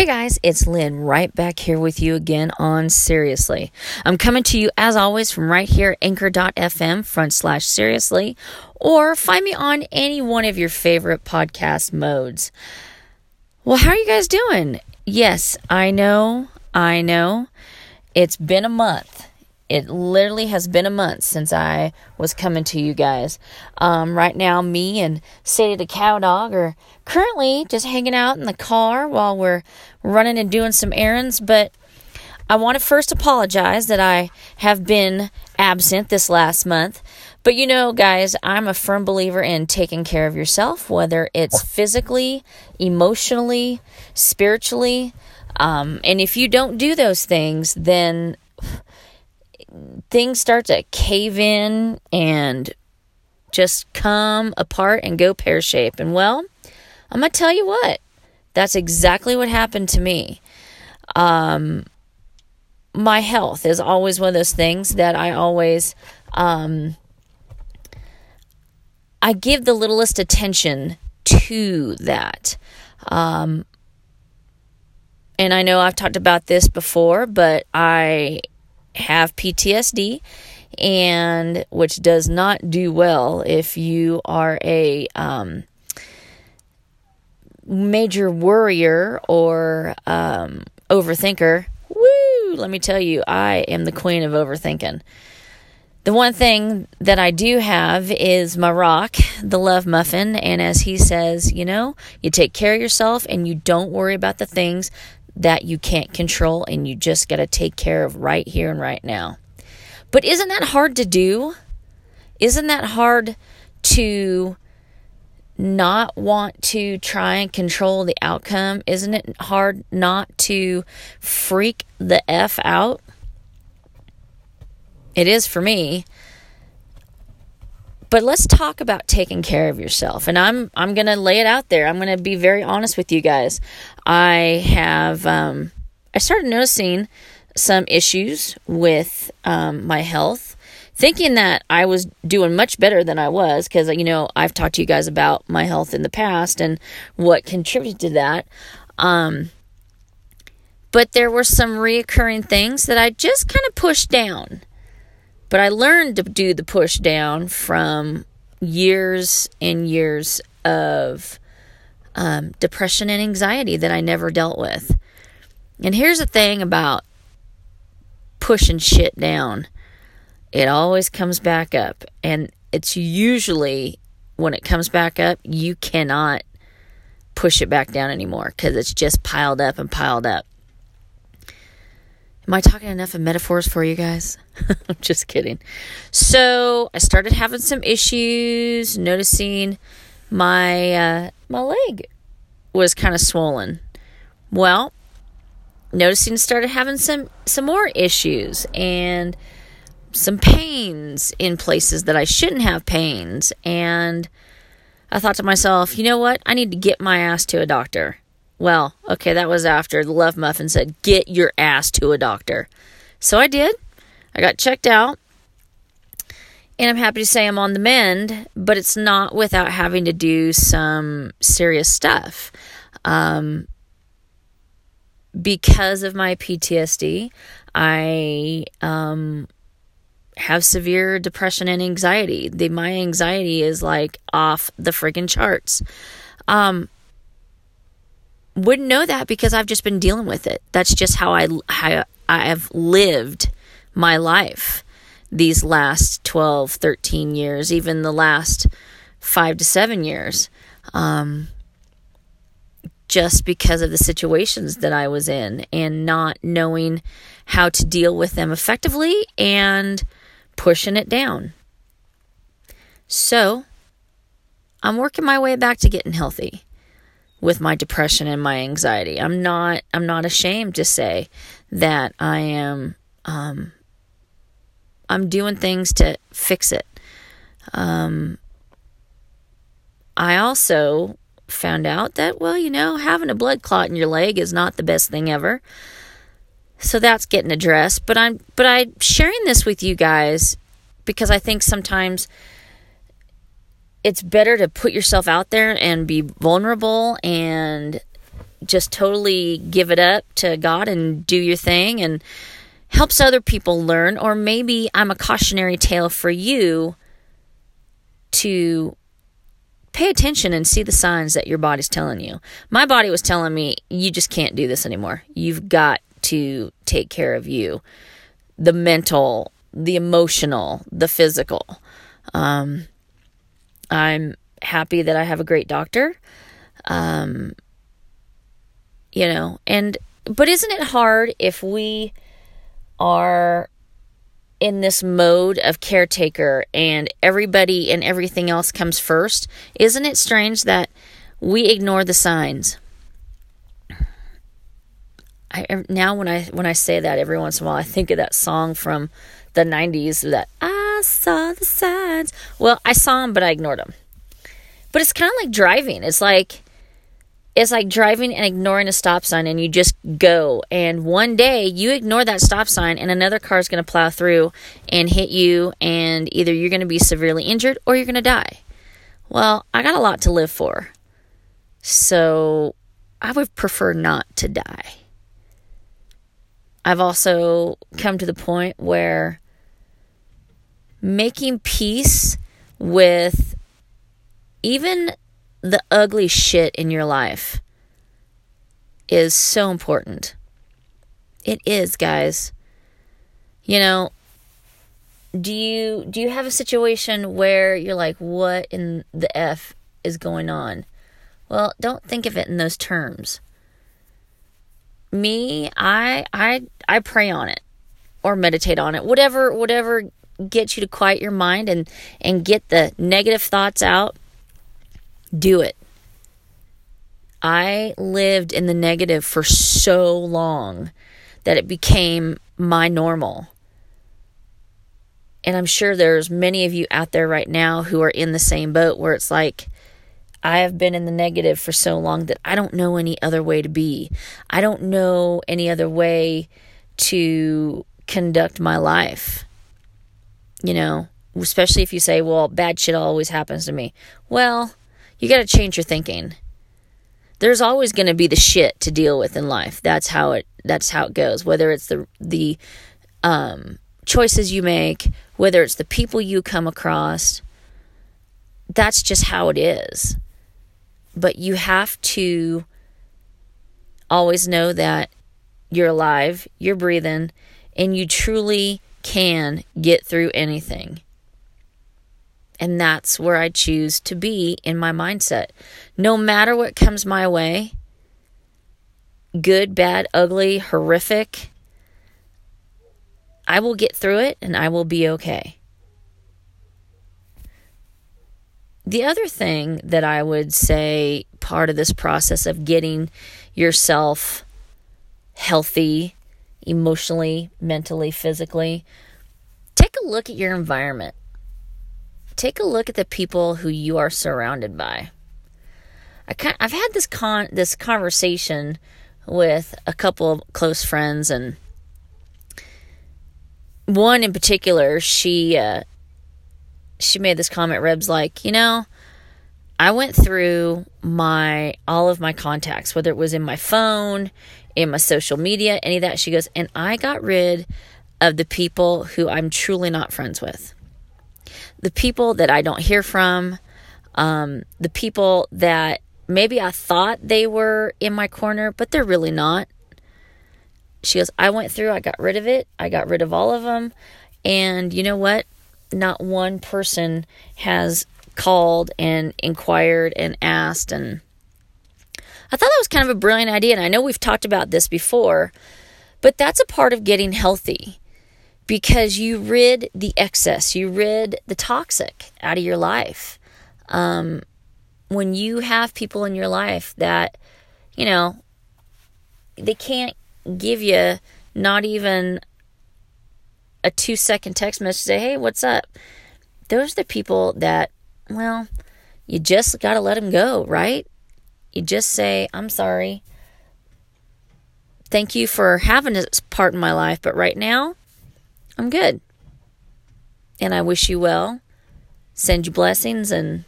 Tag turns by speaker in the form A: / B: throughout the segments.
A: Hey guys, it's Lynn right back here with you again on Seriously. I'm coming to you as always from right here anchor.fm front slash seriously or find me on any one of your favorite podcast modes. Well, how are you guys doing? Yes, I know, I know. It's been a month it literally has been a month since I was coming to you guys. Um, right now, me and Sadie the cow dog are currently just hanging out in the car while we're running and doing some errands. But I want to first apologize that I have been absent this last month. But you know, guys, I'm a firm believer in taking care of yourself, whether it's physically, emotionally, spiritually. Um, and if you don't do those things, then things start to cave in and just come apart and go pear shaped. And well, I'm going to tell you what, that's exactly what happened to me. Um, my health is always one of those things that I always, um, I give the littlest attention to that. Um, and I know I've talked about this before, but I have PTSD and which does not do well if you are a um, major worrier or um, overthinker. Woo! Let me tell you, I am the queen of overthinking. The one thing that I do have is my rock, the love muffin. And as he says, you know, you take care of yourself and you don't worry about the things that you can't control and you just got to take care of right here and right now. But isn't that hard to do? Isn't that hard to not want to try and control the outcome? Isn't it hard not to freak the F out? It is for me. But let's talk about taking care of yourself. And I'm I'm going to lay it out there. I'm going to be very honest with you guys. I have um, I started noticing some issues with um, my health, thinking that I was doing much better than I was because you know I've talked to you guys about my health in the past and what contributed to that. Um, but there were some reoccurring things that I just kind of pushed down. But I learned to do the push down from years and years of um, depression and anxiety that I never dealt with. And here's the thing about pushing shit down it always comes back up. And it's usually when it comes back up, you cannot push it back down anymore because it's just piled up and piled up. Am I talking enough of metaphors for you guys? I'm just kidding. So I started having some issues, noticing my uh, my leg was kind of swollen. Well, noticing started having some some more issues and some pains in places that I shouldn't have pains and I thought to myself, you know what? I need to get my ass to a doctor. Well, okay, that was after the Love Muffin said, Get your ass to a doctor. So I did. I got checked out. And I'm happy to say I'm on the mend, but it's not without having to do some serious stuff. Um, because of my PTSD, I um, have severe depression and anxiety. The, my anxiety is like off the friggin' charts. Um, wouldn't know that because I've just been dealing with it. That's just how I how I have lived my life these last 12, 13 years, even the last 5 to 7 years. Um, just because of the situations that I was in and not knowing how to deal with them effectively and pushing it down. So, I'm working my way back to getting healthy with my depression and my anxiety. I'm not I'm not ashamed to say that I am um, I'm doing things to fix it. Um, I also found out that well, you know, having a blood clot in your leg is not the best thing ever. So that's getting addressed, but I'm but I'm sharing this with you guys because I think sometimes it's better to put yourself out there and be vulnerable and just totally give it up to God and do your thing and helps other people learn. Or maybe I'm a cautionary tale for you to pay attention and see the signs that your body's telling you. My body was telling me, you just can't do this anymore. You've got to take care of you the mental, the emotional, the physical. Um, I'm happy that I have a great doctor. Um, you know, and but isn't it hard if we are in this mode of caretaker and everybody and everything else comes first? Isn't it strange that we ignore the signs? I now when I when I say that every once in a while I think of that song from the 90s that I saw the signs. Well, I saw them but I ignored them. But it's kind of like driving. It's like it's like driving and ignoring a stop sign and you just go and one day you ignore that stop sign and another car is going to plow through and hit you and either you're going to be severely injured or you're going to die. Well, I got a lot to live for. So I would prefer not to die. I've also come to the point where making peace with even the ugly shit in your life is so important. It is, guys. You know, do you do you have a situation where you're like what in the f is going on? Well, don't think of it in those terms me, I I I pray on it or meditate on it. Whatever whatever gets you to quiet your mind and and get the negative thoughts out, do it. I lived in the negative for so long that it became my normal. And I'm sure there's many of you out there right now who are in the same boat where it's like I have been in the negative for so long that I don't know any other way to be. I don't know any other way to conduct my life. You know, especially if you say, well, bad shit always happens to me. Well, you got to change your thinking. There's always going to be the shit to deal with in life. That's how it that's how it goes. Whether it's the the um choices you make, whether it's the people you come across, that's just how it is but you have to always know that you're alive, you're breathing, and you truly can get through anything. And that's where I choose to be in my mindset. No matter what comes my way good, bad, ugly, horrific I will get through it and I will be okay. The other thing that I would say part of this process of getting yourself healthy emotionally, mentally, physically, take a look at your environment. Take a look at the people who you are surrounded by. I kind I've had this con this conversation with a couple of close friends and one in particular, she uh, she made this comment. Reb's like, you know, I went through my all of my contacts, whether it was in my phone, in my social media, any of that. She goes, and I got rid of the people who I'm truly not friends with, the people that I don't hear from, um, the people that maybe I thought they were in my corner, but they're really not. She goes, I went through, I got rid of it. I got rid of all of them. And you know what? not one person has called and inquired and asked and I thought that was kind of a brilliant idea and I know we've talked about this before but that's a part of getting healthy because you rid the excess you rid the toxic out of your life um, when you have people in your life that you know they can't give you not even a two second text message say, hey, what's up? Those are the people that, well, you just got to let them go, right? You just say, I'm sorry. Thank you for having this part in my life, but right now, I'm good. And I wish you well. Send you blessings and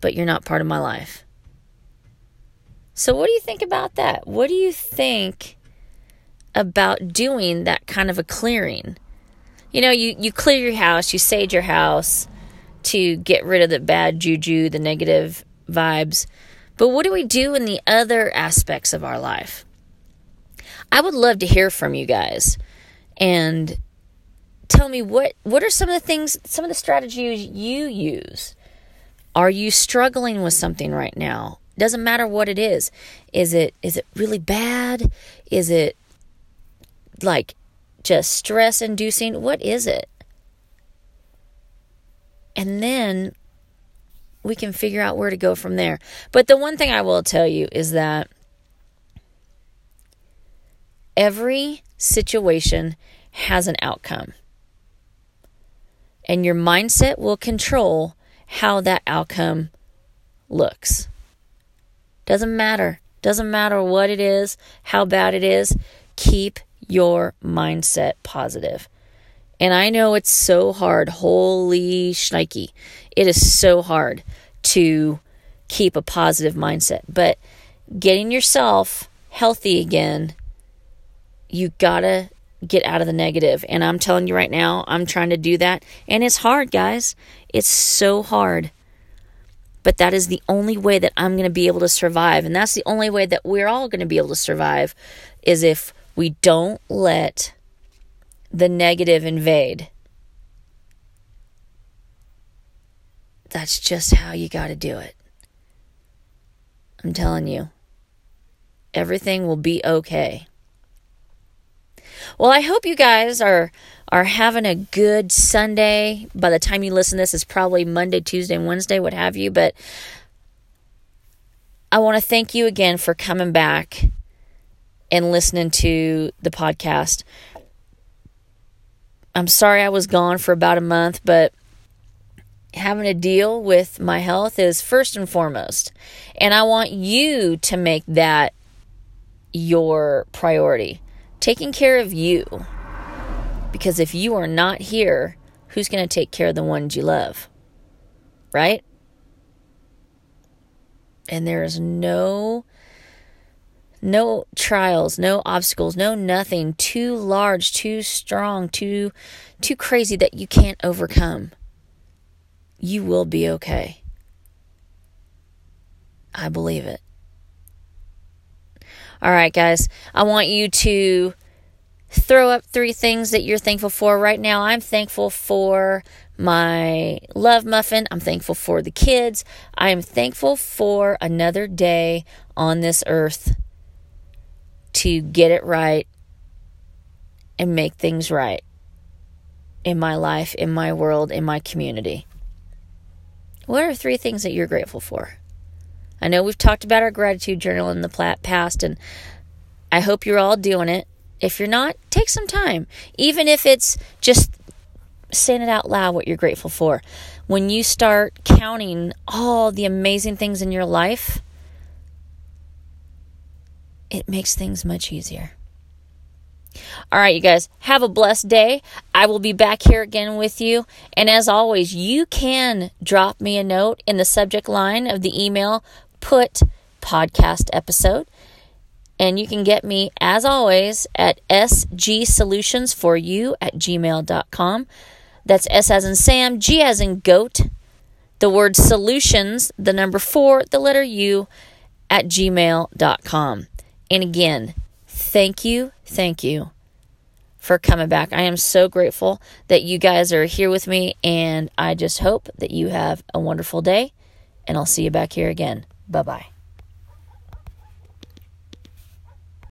A: but you're not part of my life. So, what do you think about that? What do you think about doing that kind of a clearing? You know, you, you clear your house, you sage your house to get rid of the bad juju, the negative vibes. But what do we do in the other aspects of our life? I would love to hear from you guys and tell me what what are some of the things some of the strategies you use? Are you struggling with something right now? Doesn't matter what it is. Is it is it really bad? Is it like just stress inducing what is it? And then we can figure out where to go from there but the one thing i will tell you is that every situation has an outcome and your mindset will control how that outcome looks. Doesn't matter. Doesn't matter what it is, how bad it is. Keep your mindset positive. And I know it's so hard. Holy shnikey. It is so hard to keep a positive mindset. But getting yourself healthy again, you gotta get out of the negative. And I'm telling you right now, I'm trying to do that. And it's hard, guys. It's so hard. But that is the only way that I'm going to be able to survive. And that's the only way that we're all going to be able to survive is if we don't let the negative invade. That's just how you got to do it. I'm telling you, everything will be okay. Well, I hope you guys are are having a good Sunday. By the time you listen this, it's probably Monday, Tuesday, Wednesday, what have you. But I want to thank you again for coming back and listening to the podcast. I'm sorry I was gone for about a month, but having to deal with my health is first and foremost. And I want you to make that your priority taking care of you. Because if you are not here, who's going to take care of the ones you love? Right? And there is no no trials, no obstacles, no nothing too large, too strong, too too crazy that you can't overcome. You will be okay. I believe it. All right, guys, I want you to throw up three things that you're thankful for right now. I'm thankful for my love muffin. I'm thankful for the kids. I am thankful for another day on this earth to get it right and make things right in my life, in my world, in my community. What are three things that you're grateful for? I know we've talked about our gratitude journal in the past, and I hope you're all doing it. If you're not, take some time. Even if it's just saying it out loud what you're grateful for. When you start counting all the amazing things in your life, it makes things much easier. All right, you guys, have a blessed day. I will be back here again with you. And as always, you can drop me a note in the subject line of the email put podcast episode. And you can get me, as always, at sgsolutions4u at gmail.com. That's S as in Sam, G as in goat, the word solutions, the number four, the letter U at gmail.com. And again, thank you, thank you for coming back. I am so grateful that you guys are here with me, and I just hope that you have a wonderful day, and I'll see you back here again. Bye bye.